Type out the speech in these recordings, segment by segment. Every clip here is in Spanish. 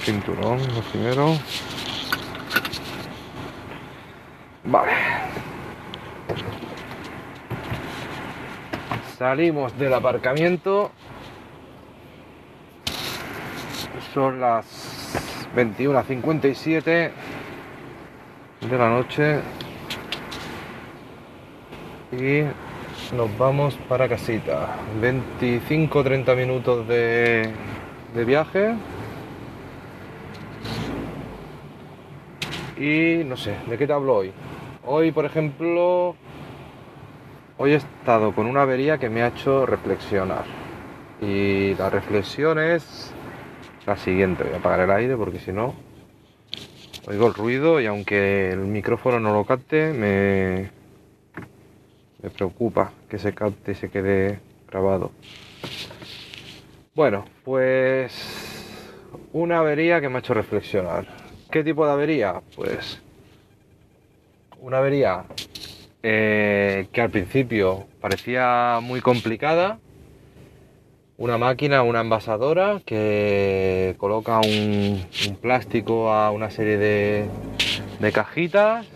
cinturón lo primero. Vale. Salimos del aparcamiento. Son las 21.57 de la noche. Y nos vamos para casita. 25-30 minutos de, de viaje. Y no sé, ¿de qué te hablo hoy? Hoy, por ejemplo, hoy he estado con una avería que me ha hecho reflexionar. Y la reflexión es la siguiente. Voy a apagar el aire porque si no, oigo el ruido y aunque el micrófono no lo capte, me, me preocupa que se capte y se quede grabado. Bueno, pues una avería que me ha hecho reflexionar. ¿Qué tipo de avería? Pues una avería eh, que al principio parecía muy complicada. Una máquina, una envasadora que coloca un, plástico a una serie de, de cajitas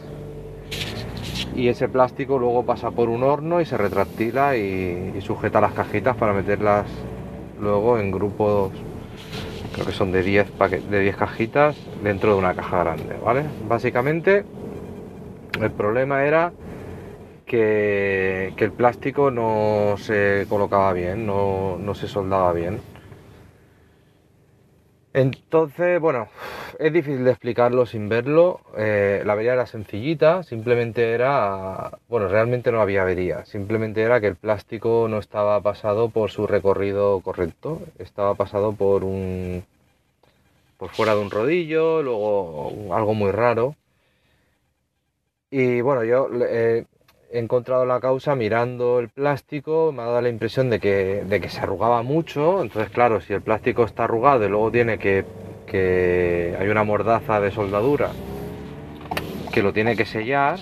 y ese plástico luego pasa por un horno y se retractila y, y, sujeta las cajitas para meterlas luego en grupos, creo que son de 10, de 10 cajitas dentro de una caja grande, ¿vale? Básicamente el problema era que, el plástico no se colocaba bien, no se soldaba bien. Entonces, bueno, es difícil de explicarlo sin verlo. Eh, la avería era sencillita, simplemente era, bueno, realmente no había avería, simplemente era que el plástico no estaba pasado por su recorrido correcto, estaba pasado por un, por fuera de un rodillo, luego algo muy raro. Y bueno, yo eh, he encontrado la causa mirando el plástico, me ha dado la impresión de que, de que se arrugaba mucho, entonces claro, si el plástico está arrugado y luego tiene que, que hay una mordaza de soldadura que lo tiene que sellar,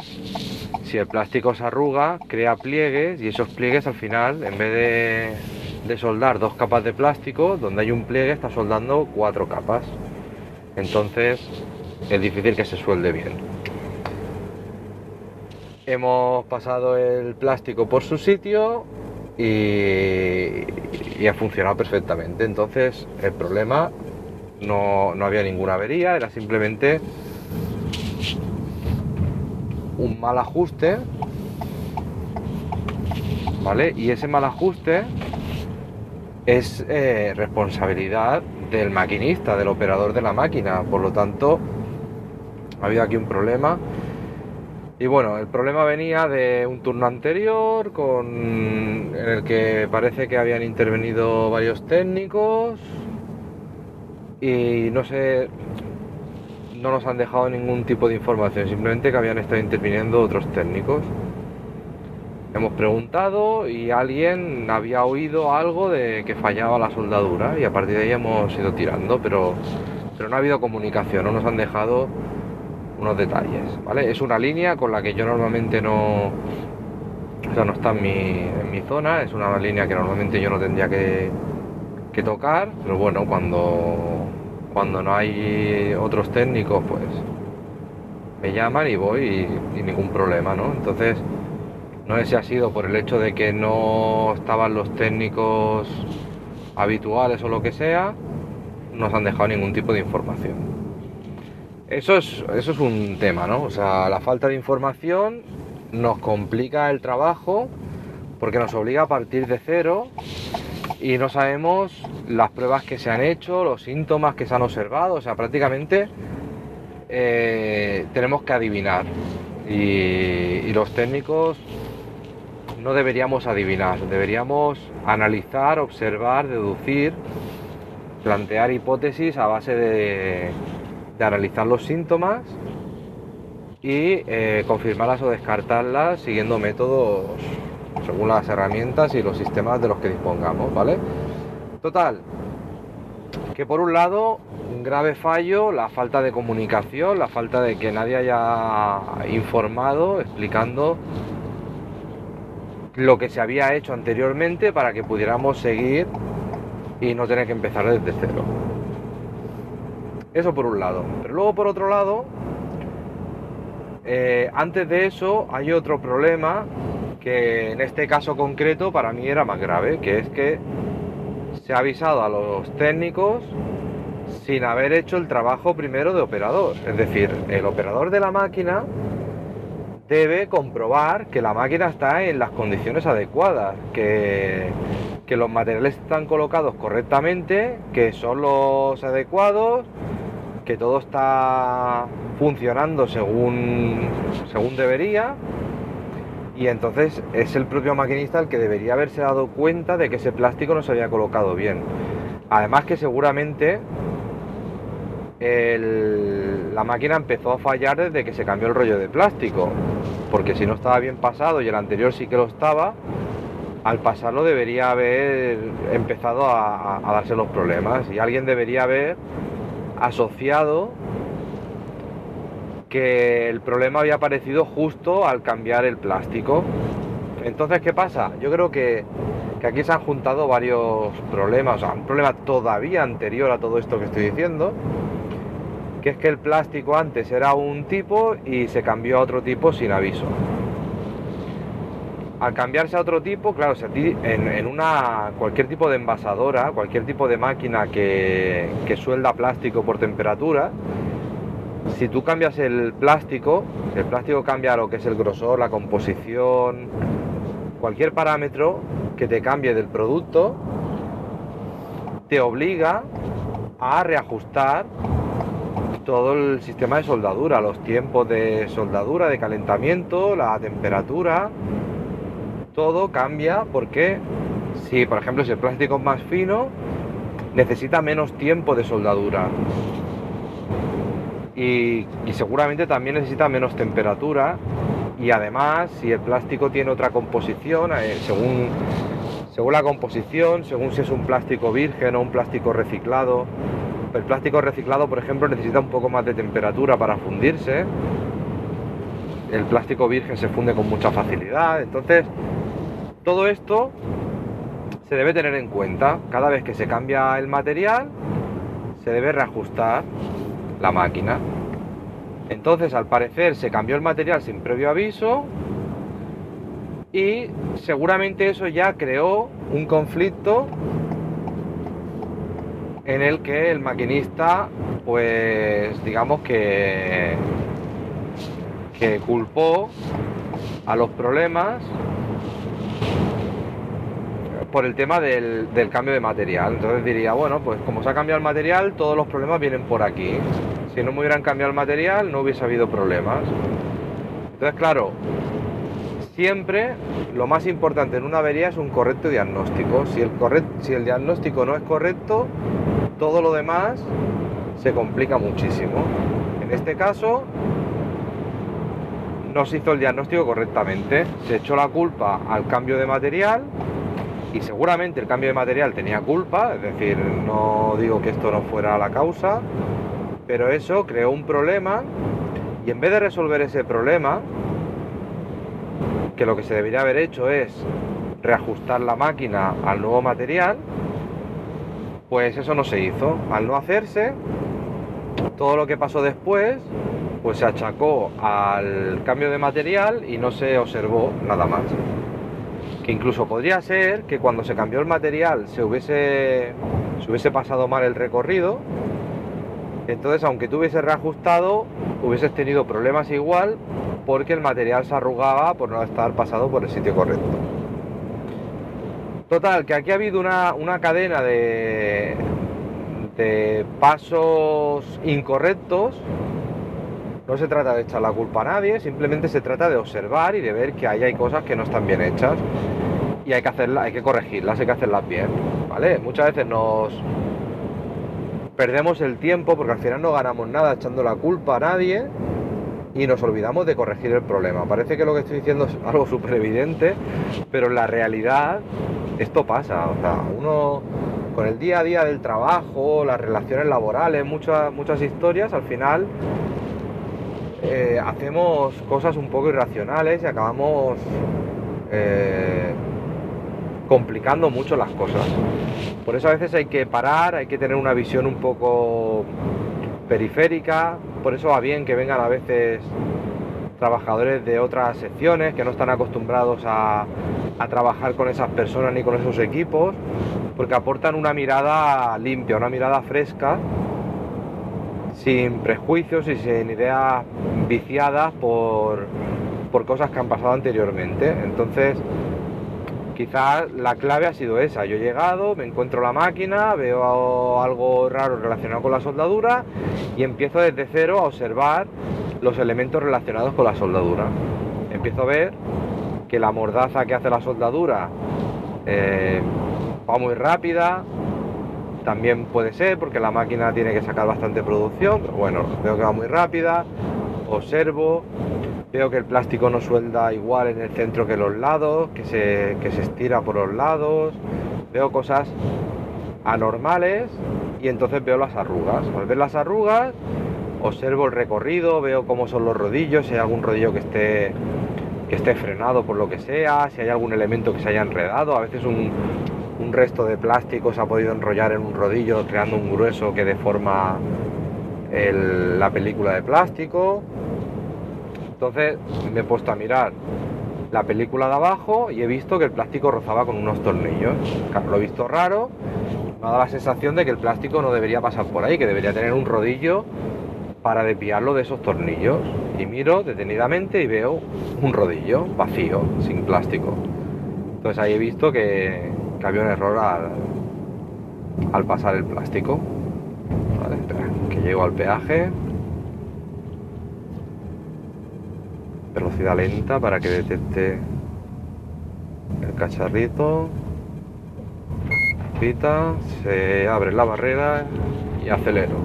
si el plástico se arruga, crea pliegues y esos pliegues al final, en vez de, soldar dos capas de plástico, donde hay un pliegue está soldando cuatro capas. Entonces es difícil que se suelde bien. Hemos pasado el plástico por su sitio y ha funcionado perfectamente. Entonces el problema no, no, había ninguna avería, era simplemente un mal ajuste. ¿Vale? Y ese mal ajuste es eh, responsabilidad del maquinista, del operador de la máquina. Por lo tanto, ha habido aquí un problema y bueno, el problema venía de un turno anterior con, en el que parece que habían intervenido varios técnicos y no sé, no nos han dejado ningún tipo de información, simplemente que habían estado interviniendo otros técnicos. Hemos preguntado y alguien había oído algo de que fallaba la soldadura y a partir de ahí hemos ido tirando, pero, pero no ha habido comunicación, no nos han dejado unos detalles, ¿vale? Es una línea con la que yo normalmente no, o sea, no está en mi, en mi zona, es una línea que normalmente yo no tendría que, que tocar, pero bueno, cuando, cuando no hay otros técnicos, pues me llaman y voy y, ningún problema, ¿no? Entonces, no sé si ha sido por el hecho de que no estaban los técnicos habituales o lo que sea, no nos han dejado ningún tipo de información. Eso es, eso es un tema, ¿no? O sea, la falta de información nos complica el trabajo porque nos obliga a partir de cero y no sabemos las pruebas que se han hecho, los síntomas que se han observado, o sea, prácticamente eh, tenemos que adivinar. Y, los técnicos no deberíamos adivinar, deberíamos analizar, observar, deducir, plantear hipótesis a base de, de analizar los síntomas y eh, confirmarlas o descartarlas siguiendo métodos según las herramientas y los sistemas de los que dispongamos, ¿vale? Total, que por un lado, un grave fallo, la falta de comunicación, la falta de que nadie haya informado, explicando lo que se había hecho anteriormente para que pudiéramos seguir y no tener que empezar desde cero. Eso por un lado. Pero luego por otro lado, eh, antes de eso hay otro problema que en este caso concreto para mí era más grave, que es que se ha avisado a los técnicos sin haber hecho el trabajo primero de operador. Es decir, el operador de la máquina debe comprobar que la máquina está en las condiciones adecuadas, que, que los materiales están colocados correctamente, que son los adecuados, que todo está funcionando según, según debería y entonces es el propio maquinista el que debería haberse dado cuenta de que ese plástico no se había colocado bien. Además que seguramente la máquina empezó a fallar desde que se cambió el rollo de plástico, porque si no estaba bien pasado y el anterior sí que lo estaba, al pasarlo debería haber empezado a darse los problemas y alguien debería haber asociado que el problema había aparecido justo al cambiar el plástico. Entonces, ¿qué pasa? Yo creo que, aquí se han juntado varios problemas, o sea, un problema todavía anterior a todo esto que estoy diciendo, que es que el plástico antes era un tipo y se cambió a otro tipo sin aviso. Al cambiarse a otro tipo, claro, si a en, una cualquier tipo de envasadora, cualquier tipo de máquina que, que suelda plástico por temperatura, si tú cambias el plástico, el plástico cambia lo que es el grosor, la composición, cualquier parámetro que te cambie del producto, te obliga a reajustar todo el sistema de soldadura, los tiempos de soldadura, de calentamiento, la temperatura, todo cambia porque si, por ejemplo, si el plástico es más fino, necesita menos tiempo de soldadura y, seguramente también necesita menos temperatura. Y además si el plástico tiene otra composición, eh, según, según la composición, según si es un plástico virgen o un plástico reciclado, el plástico reciclado por ejemplo necesita un poco más de temperatura para fundirse, el plástico virgen se funde con mucha facilidad, entonces todo esto se debe tener en cuenta, cada vez que se cambia el material se debe reajustar la máquina. Entonces, al parecer, se cambió el material sin previo aviso y seguramente eso ya creó un conflicto en el que el maquinista, pues digamos que, que culpó a los problemas por el tema del, cambio de material. Entonces diría, bueno, pues como se ha cambiado el material, todos los problemas vienen por aquí. Si no me hubieran cambiado el material, no hubiese habido problemas. Entonces, claro, siempre lo más importante en una avería es un correcto diagnóstico. Si el, si el diagnóstico no es correcto, todo lo demás se complica muchísimo. En este caso, no se hizo el diagnóstico correctamente. Se echó la culpa al cambio de material y seguramente el cambio de material tenía culpa, es decir, no digo que esto no fuera la causa, pero eso creó un problema y en vez de resolver ese problema, que lo que se debería haber hecho es reajustar la máquina al nuevo material, pues eso no se hizo. Al no hacerse, todo lo que pasó después, pues se achacó al cambio de material y no se observó nada más que incluso podría ser que cuando se cambió el material se hubiese, se hubiese pasado mal el recorrido, entonces aunque tú hubieses reajustado, hubieses tenido problemas igual porque el material se arrugaba por no estar pasado por el sitio correcto. Total, que aquí ha habido una, una cadena de, de pasos incorrectos no se trata de echar la culpa a nadie, simplemente se trata de observar y de ver que ahí hay cosas que no están bien hechas y hay que hacerlas, hay que corregirlas, hay que hacerlas bien, ¿vale? Muchas veces nos perdemos el tiempo porque al final no ganamos nada echando la culpa a nadie y nos olvidamos de corregir el problema. Parece que lo que estoy diciendo es algo súper evidente, pero en la realidad esto pasa. O sea, uno con el día a día del trabajo, las relaciones laborales, muchas, muchas historias, al final eh, hacemos cosas un poco irracionales y acabamos eh, complicando mucho las cosas. Por eso a veces hay que parar, hay que tener una visión un poco periférica, por eso va bien que vengan a veces trabajadores de otras secciones que no están acostumbrados a, trabajar con esas personas ni con esos equipos, porque aportan una mirada limpia, una mirada fresca, sin prejuicios y sin ideas viciadas por, por cosas que han pasado anteriormente. Entonces, quizás la clave ha sido esa. Yo he llegado, me encuentro la máquina, veo algo raro relacionado con la soldadura y empiezo desde cero a observar los elementos relacionados con la soldadura. Empiezo a ver que la mordaza que hace la soldadura eh, va muy rápida, también puede ser porque la máquina tiene que sacar bastante producción, pero bueno, veo que va muy rápida, observo, veo que el plástico no suelda igual en el centro que los lados, que se, que se estira por los lados, veo cosas anormales y entonces veo las arrugas. Al ver las arrugas, observo el recorrido, veo cómo son los rodillos, si hay algún rodillo que esté que esté frenado por lo que sea, si hay algún elemento que se haya enredado, a veces un, un resto de plástico se ha podido enrollar en un rodillo creando un grueso que deforma la película de plástico. Entonces me he puesto a mirar la película de abajo y he visto que el plástico rozaba con unos tornillos. Lo he visto raro, me ha dado la sensación de que el plástico no debería pasar por ahí, que debería tener un rodillo para desviarlo de esos tornillos. Y miro detenidamente y veo un rodillo vacío, sin plástico. Entonces ahí he visto que, que había un error al, pasar el plástico. Vale, que llego al peaje. Velocidad lenta para que detecte el cacharrito. Pita, se abre la barrera y acelero.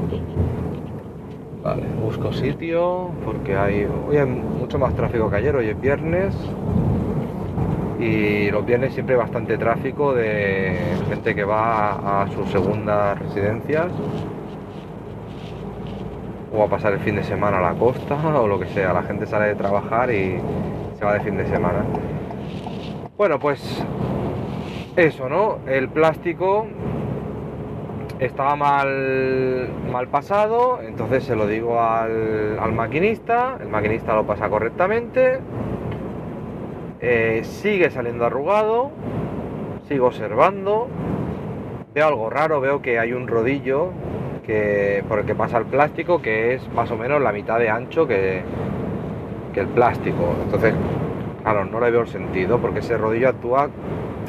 Vale, busco sitio porque hay, hoy hay mucho más tráfico que ayer, hoy es viernes y los viernes siempre hay bastante tráfico de gente que va a sus segundas residencias o a pasar el fin de semana a la costa o lo que sea. La gente sale de trabajar y se va de fin de semana. Bueno, pues eso, ¿no? El plástico estaba mal, mal pasado, entonces se lo digo al, al maquinista, el maquinista lo pasa correctamente, eh, sigue saliendo arrugado, sigo observando, veo algo raro, veo que hay un rodillo que, por el que pasa el plástico que es más o menos la mitad de ancho que, el plástico. Entonces, claro, no le veo el sentido porque ese rodillo actúa,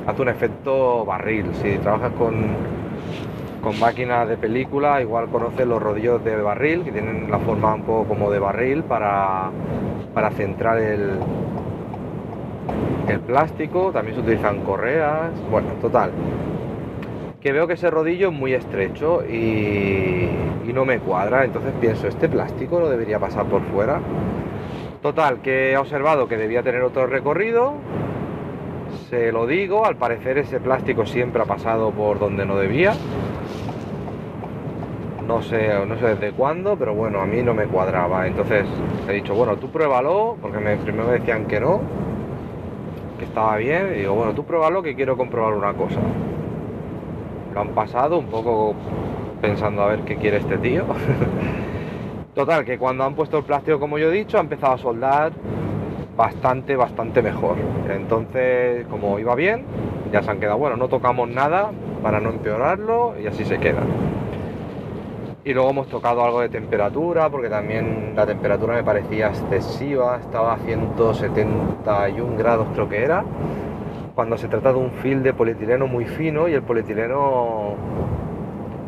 hace un efecto barril. Si trabajas con, con máquinas de película, igual conoces los rodillos de barril, que tienen la forma un poco como de barril para, para centrar el, el plástico, también se utilizan correas, bueno, total. Que veo que ese rodillo es muy estrecho y, no me cuadra, entonces pienso, este plástico no debería pasar por fuera. Total, que he observado que debía tener otro recorrido, se lo digo, al parecer ese plástico siempre ha pasado por donde no debía. No sé, no sé desde cuándo, pero bueno, a mí no me cuadraba. Entonces he dicho, bueno, tú pruébalo, porque me, primero me decían que no, que estaba bien, y digo, bueno, tú pruébalo que quiero comprobar una cosa. Lo han pasado un poco pensando a ver qué quiere este tío. Total, que cuando han puesto el plástico, como yo he dicho, ha empezado a soldar bastante, bastante mejor. Entonces, como iba bien, ya se han quedado, bueno, no tocamos nada para no empeorarlo y así se queda. Y luego hemos tocado algo de temperatura, porque también la temperatura me parecía excesiva, estaba a 171 grados creo que era, cuando se trata de un fil de polietileno muy fino y el polietileno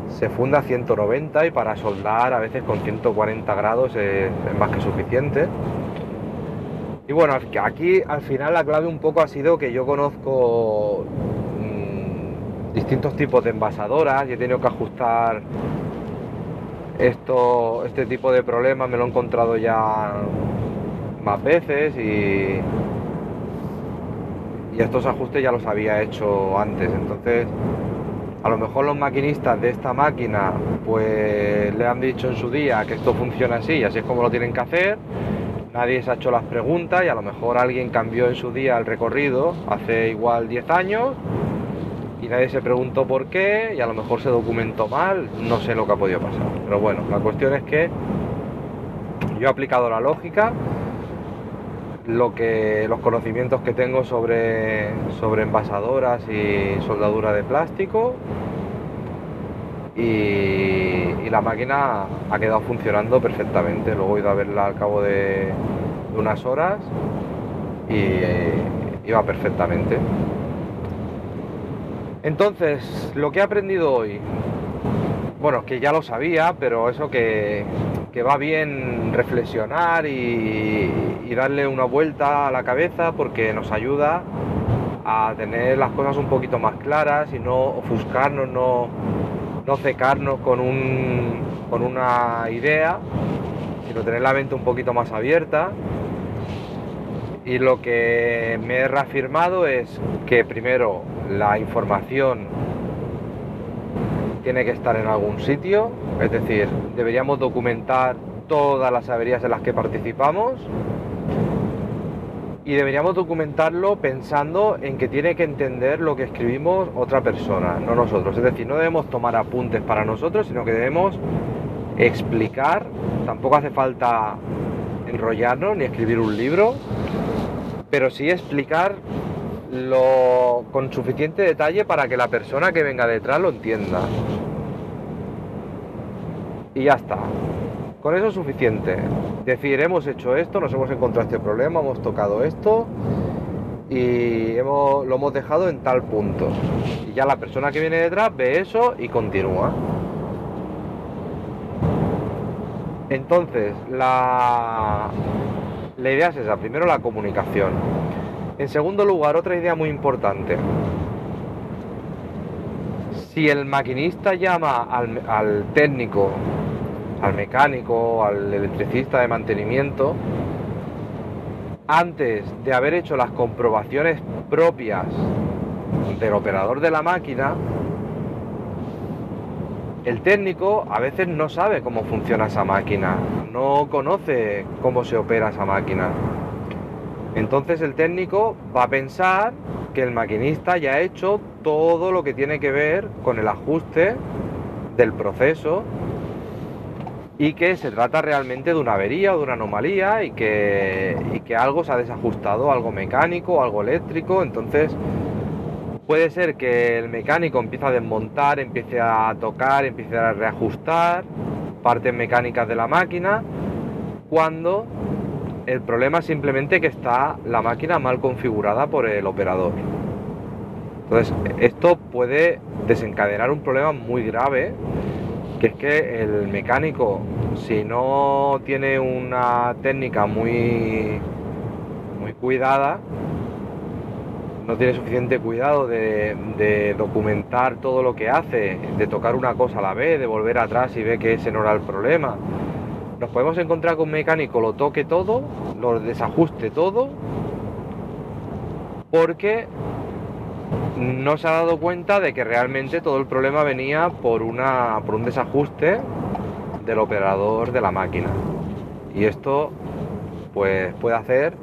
se funda a 190 y para soldar a veces con 140 grados es, más que suficiente. Y bueno, aquí al final la clave un poco ha sido que yo conozco mmm, distintos tipos de envasadoras y he tenido que ajustar esto, este tipo de problemas, me lo he encontrado ya más veces y, y estos ajustes ya los había hecho antes. Entonces, a lo mejor los maquinistas de esta máquina pues le han dicho en su día que esto funciona así así es como lo tienen que hacer nadie se ha hecho las preguntas y a lo mejor alguien cambió en su día el recorrido hace igual 10 años y nadie se preguntó por qué y a lo mejor se documentó mal, no sé lo que ha podido pasar. Pero bueno, la cuestión es que yo he aplicado la lógica, lo que, los conocimientos que tengo sobre, sobre envasadoras y soldadura de plástico y, la máquina ha quedado funcionando perfectamente. Luego he ido a verla al cabo de, unas horas y iba perfectamente. Entonces, lo que he aprendido hoy, bueno, que ya lo sabía, pero eso que, va bien reflexionar y, darle una vuelta a la cabeza porque nos ayuda a tener las cosas un poquito más claras y no ofuscarnos, no, no cecarnos con, un, con una idea, sino tener la mente un poquito más abierta. Y lo que me he reafirmado es que primero la información tiene que estar en algún sitio, es decir, deberíamos documentar todas las averías en las que participamos y deberíamos documentarlo pensando en que tiene que entender lo que escribimos otra persona, no nosotros. Es decir, no debemos tomar apuntes para nosotros, sino que debemos explicar, tampoco hace falta enrollarnos ni escribir un libro, pero sí explicar lo, con suficiente detalle para que la persona que venga detrás lo entienda. Y ya está. Con eso es suficiente. Decir, hemos hecho esto, nos hemos encontrado este problema, hemos tocado esto y hemos, lo hemos dejado en tal punto. Y ya la persona que viene detrás ve eso y continúa. Entonces, la, la idea es esa. Primero la comunicación. En segundo lugar, otra idea muy importante. Si el maquinista llama al, técnico, al mecánico, al electricista de mantenimiento, antes de haber hecho las comprobaciones propias del operador de la máquina, el técnico a veces no sabe cómo funciona esa máquina, no conoce cómo se opera esa máquina. Entonces el técnico va a pensar que el maquinista ya ha hecho todo lo que tiene que ver con el ajuste del proceso y que se trata realmente de una avería o de una anomalía y que, algo se ha desajustado, algo mecánico, algo eléctrico. Entonces puede ser que el mecánico empiece a desmontar, empiece a tocar, empiece a reajustar partes mecánicas de la máquina cuando el problema es simplemente que está la máquina mal configurada por el operador. Entonces, esto puede desencadenar un problema muy grave, que es que el mecánico, si no tiene una técnica muy, muy cuidada, no tiene suficiente cuidado de, de, documentar todo lo que hace, de tocar una cosa a la vez, de volver atrás y ve que ese no era el problema, nos podemos encontrar con un mecánico lo toque todo, lo desajuste todo, porque no se ha dado cuenta de que realmente todo el problema venía por, una, por un desajuste del operador de la máquina. Y esto pues puede hacer,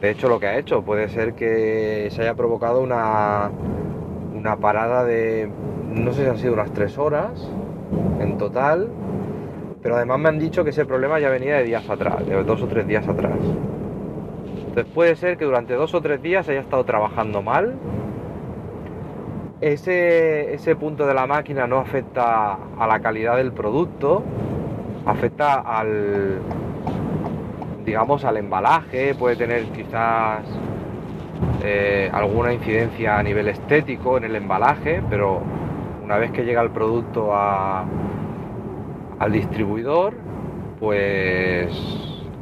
de hecho lo que ha hecho, puede ser que se haya provocado una, una parada de, no sé si han sido unas tres horas en total, pero además me han dicho que ese problema ya venía de días atrás, de dos o tres días atrás. Entonces puede ser que durante dos o tres días haya estado trabajando mal. Ese, ese punto de la máquina no afecta a la calidad del producto, afecta al, digamos, al embalaje, puede tener quizás eh, alguna incidencia a nivel estético en el embalaje, pero una vez que llega el producto a, al distribuidor, pues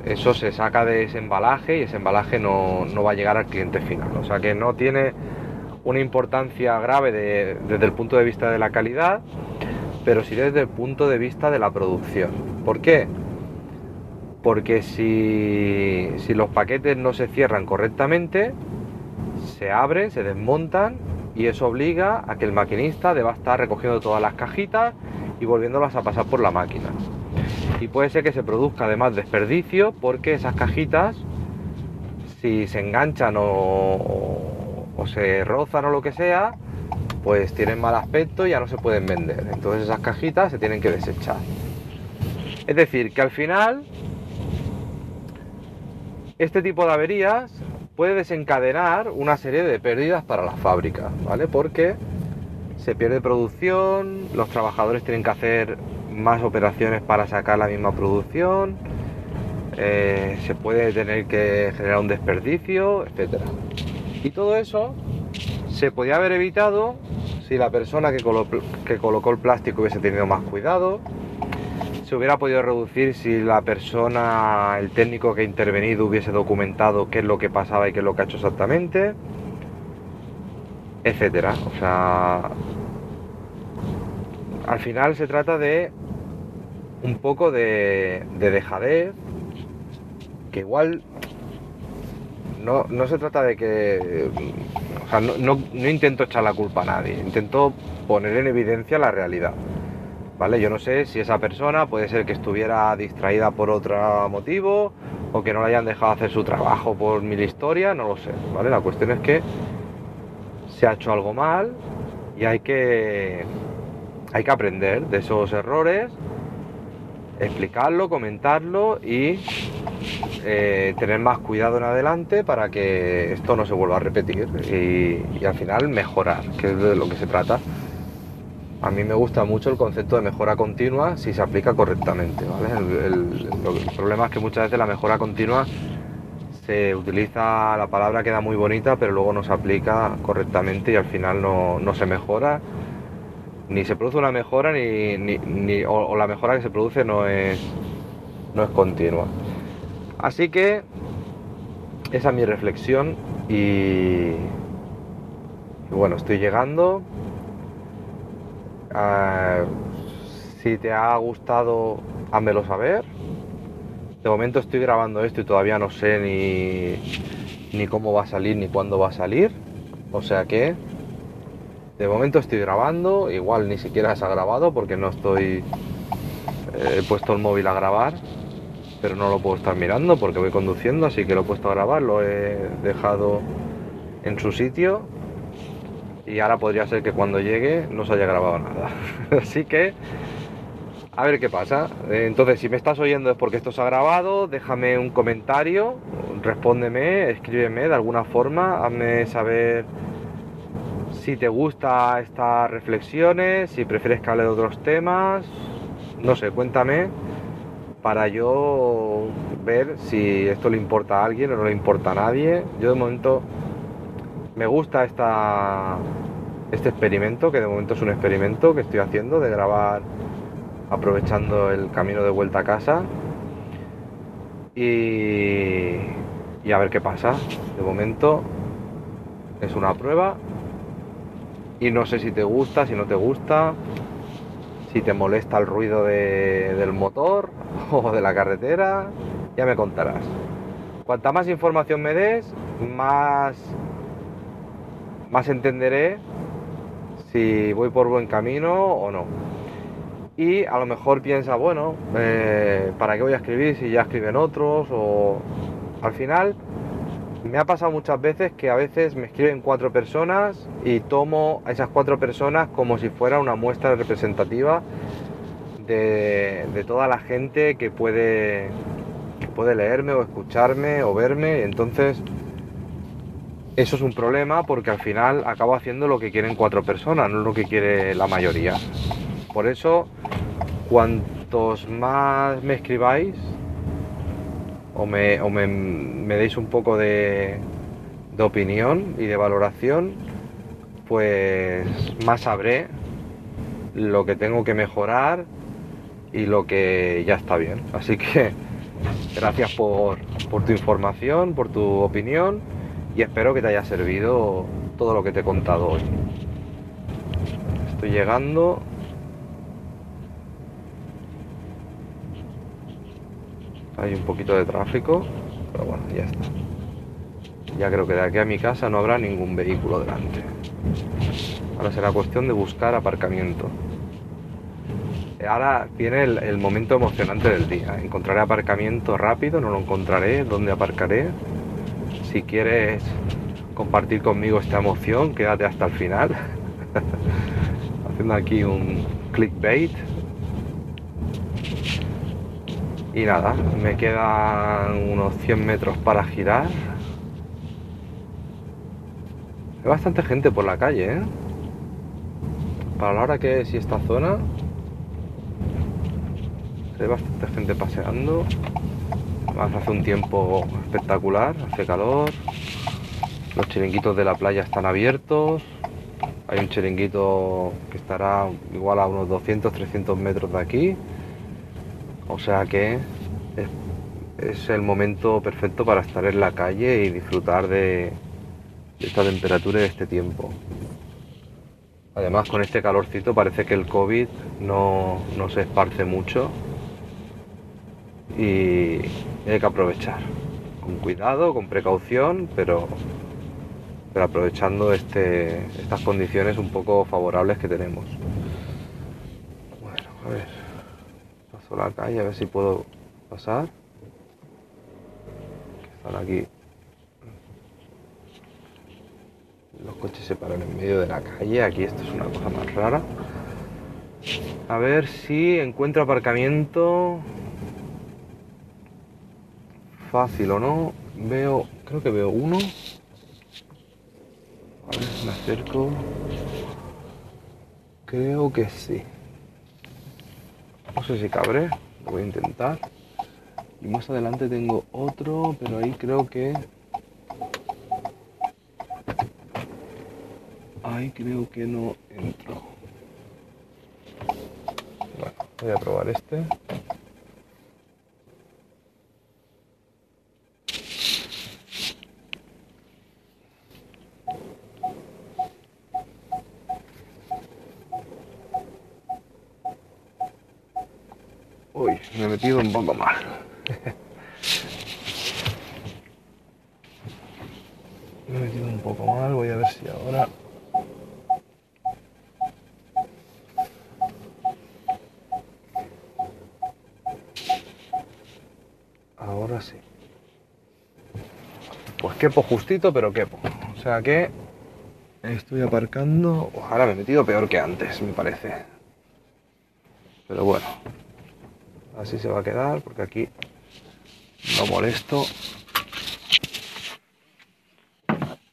eso se saca de ese embalaje y ese embalaje no, va a llegar al cliente final. O sea que no tiene una importancia grave desde el punto de vista de la calidad, pero sí desde el punto de vista de la producción. ¿Por qué? Porque si, si los paquetes no se cierran correctamente, se abren, se desmontan y eso obliga a que el maquinista deba estar recogiendo todas las cajitas y volviéndolas a pasar por la máquina. Y puede ser que se produzca además desperdicio porque esas cajitas, si se enganchan o, se rozan o lo que sea, pues tienen mal aspecto y ya no se pueden vender. Entonces esas cajitas se tienen que desechar. Es decir, que al final este tipo de averías puede desencadenar una serie de pérdidas para la fábrica, ¿vale? Porque se pierde producción, los trabajadores tienen que hacer más operaciones para sacar la misma producción, eh, se puede tener que generar un desperdicio, etc. Y todo eso se podía haber evitado si la persona que, que colocó el plástico hubiese tenido más cuidado, se hubiera podido reducir si la persona, el técnico que ha intervenido hubiese documentado qué es lo que pasaba y qué es lo que ha hecho exactamente, etcétera. O sea, al final se trata de un poco de, de que igual no, no, se trata de que. O sea, no, no, no intento echar la culpa a nadie, intento poner en evidencia la realidad. ¿vale? Yo no sé si esa persona puede ser que estuviera distraída por otro motivo o que no le hayan dejado hacer su trabajo por mil historias, no lo sé, ¿vale? La cuestión es que se ha hecho algo mal y hay que, hay que aprender de esos errores, explicarlo, comentarlo y eh, tener más cuidado en adelante para que esto no se vuelva a repetir y, y al final mejorar, que es de lo que se trata. A mí me gusta mucho el concepto de mejora continua si se aplica correctamente. El, problema es que muchas veces la mejora continua se utiliza, la palabra queda muy bonita, pero luego no se aplica correctamente y al final no, se mejora, ni se produce una mejora, ni, o, la mejora que se produce no es, no es continua. Así que esa es mi reflexión y, y bueno, estoy llegando. Ah, si te ha gustado, házmelo saber. De momento estoy grabando esto y todavía no sé ni, ni cómo va a salir ni cuándo va a salir. O sea que de momento estoy grabando, igual ni siquiera se ha grabado porque no estoy... Eh, he puesto el móvil a grabar, pero no lo puedo estar mirando porque voy conduciendo, así que lo he puesto a grabar, lo he dejado en su sitio y ahora podría ser que cuando llegue no se haya grabado nada. Así que a ver qué pasa. Entonces, si me estás oyendo es porque esto se ha grabado, déjame un comentario, respóndeme, escríbeme de alguna forma, hazme saber si te gusta estas reflexiones, si prefieres que hable de otros temas, no sé, cuéntame para yo ver si esto le importa a alguien o no le importa a nadie. Yo de momento me gusta esta, este experimento, que de momento es un experimento que estoy haciendo de grabar aprovechando el camino de vuelta a casa y, y a ver qué pasa. De momento es una prueba y no sé si te gusta, si no te gusta, si te molesta el ruido del motor o de la carretera, ya me contarás. Cuanta más información me des, más más entenderé si voy por buen camino o no. Y a lo mejor piensa, bueno, eh, ¿para qué voy a escribir si ya escriben otros? O al final me ha pasado muchas veces que a veces me escriben cuatro personas y tomo a esas cuatro personas como si fuera una muestra representativa de, toda la gente que puede, que puede leerme o escucharme o verme. Entonces eso es un problema porque al final acabo haciendo lo que quieren cuatro personas, no lo que quiere la mayoría. Por eso, cuantos más me escribáis o me, deis un poco de, de opinión y de valoración, pues más sabré lo que tengo que mejorar y lo que ya está bien. Así que gracias por, por tu información, por tu opinión y espero que te haya servido todo lo que te he contado hoy. Estoy llegando. Hay un poquito de tráfico, pero bueno, ya está. Ya creo que de aquí a mi casa no habrá ningún vehículo delante. Ahora será cuestión de buscar aparcamiento. Ahora viene el, el momento emocionante del día. Encontraré aparcamiento rápido, no lo encontraré, dónde aparcaré si quieres compartir conmigo esta emoción, quédate hasta el final. Haciendo aquí un clickbait. Y nada, me quedan unos 100 metros para girar. Hay bastante gente por la calle, ¿eh? Para la hora que es y esta zona, hay bastante gente paseando. hace un tiempo espectacular, hace calor. Los chiringuitos de la playa están abiertos. Hay un chiringuito que estará igual a unos 200, 300 metros de aquí. O sea que es, el momento perfecto para estar en la calle y disfrutar de, de esta temperatura y de este tiempo. Además con este calorcito parece que el COVID no, no se esparce mucho y hay que aprovechar. Con cuidado, con precaución, pero, pero aprovechando este, estas condiciones un poco favorables que tenemos. Bueno, a ver, paso la calle a ver si puedo pasar. Están aquí. Los coches se paran en medio de la calle. Aquí esto es una cosa más rara. A ver si encuentro aparcamiento fácil o no. Veo, creo que veo uno. A ver, me acerco. Creo que sí. No sé si cabré, lo voy a intentar. Y más adelante tengo otro, pero ahí creo que... Ahí creo que no entro. Bueno, voy a probar este. Uy, me he metido un poco mal. me he metido un poco mal, voy a ver si ahora... Ahora sí. Pues quepo justito, pero quepo. O sea que estoy aparcando... Ahora me he metido peor que antes, me parece. Pero bueno, así se va a quedar porque aquí no molesto.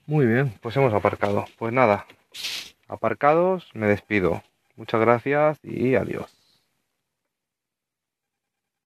Muy bien, pues hemos aparcado. Pues nada, aparcados, me despido. Muchas gracias y adiós.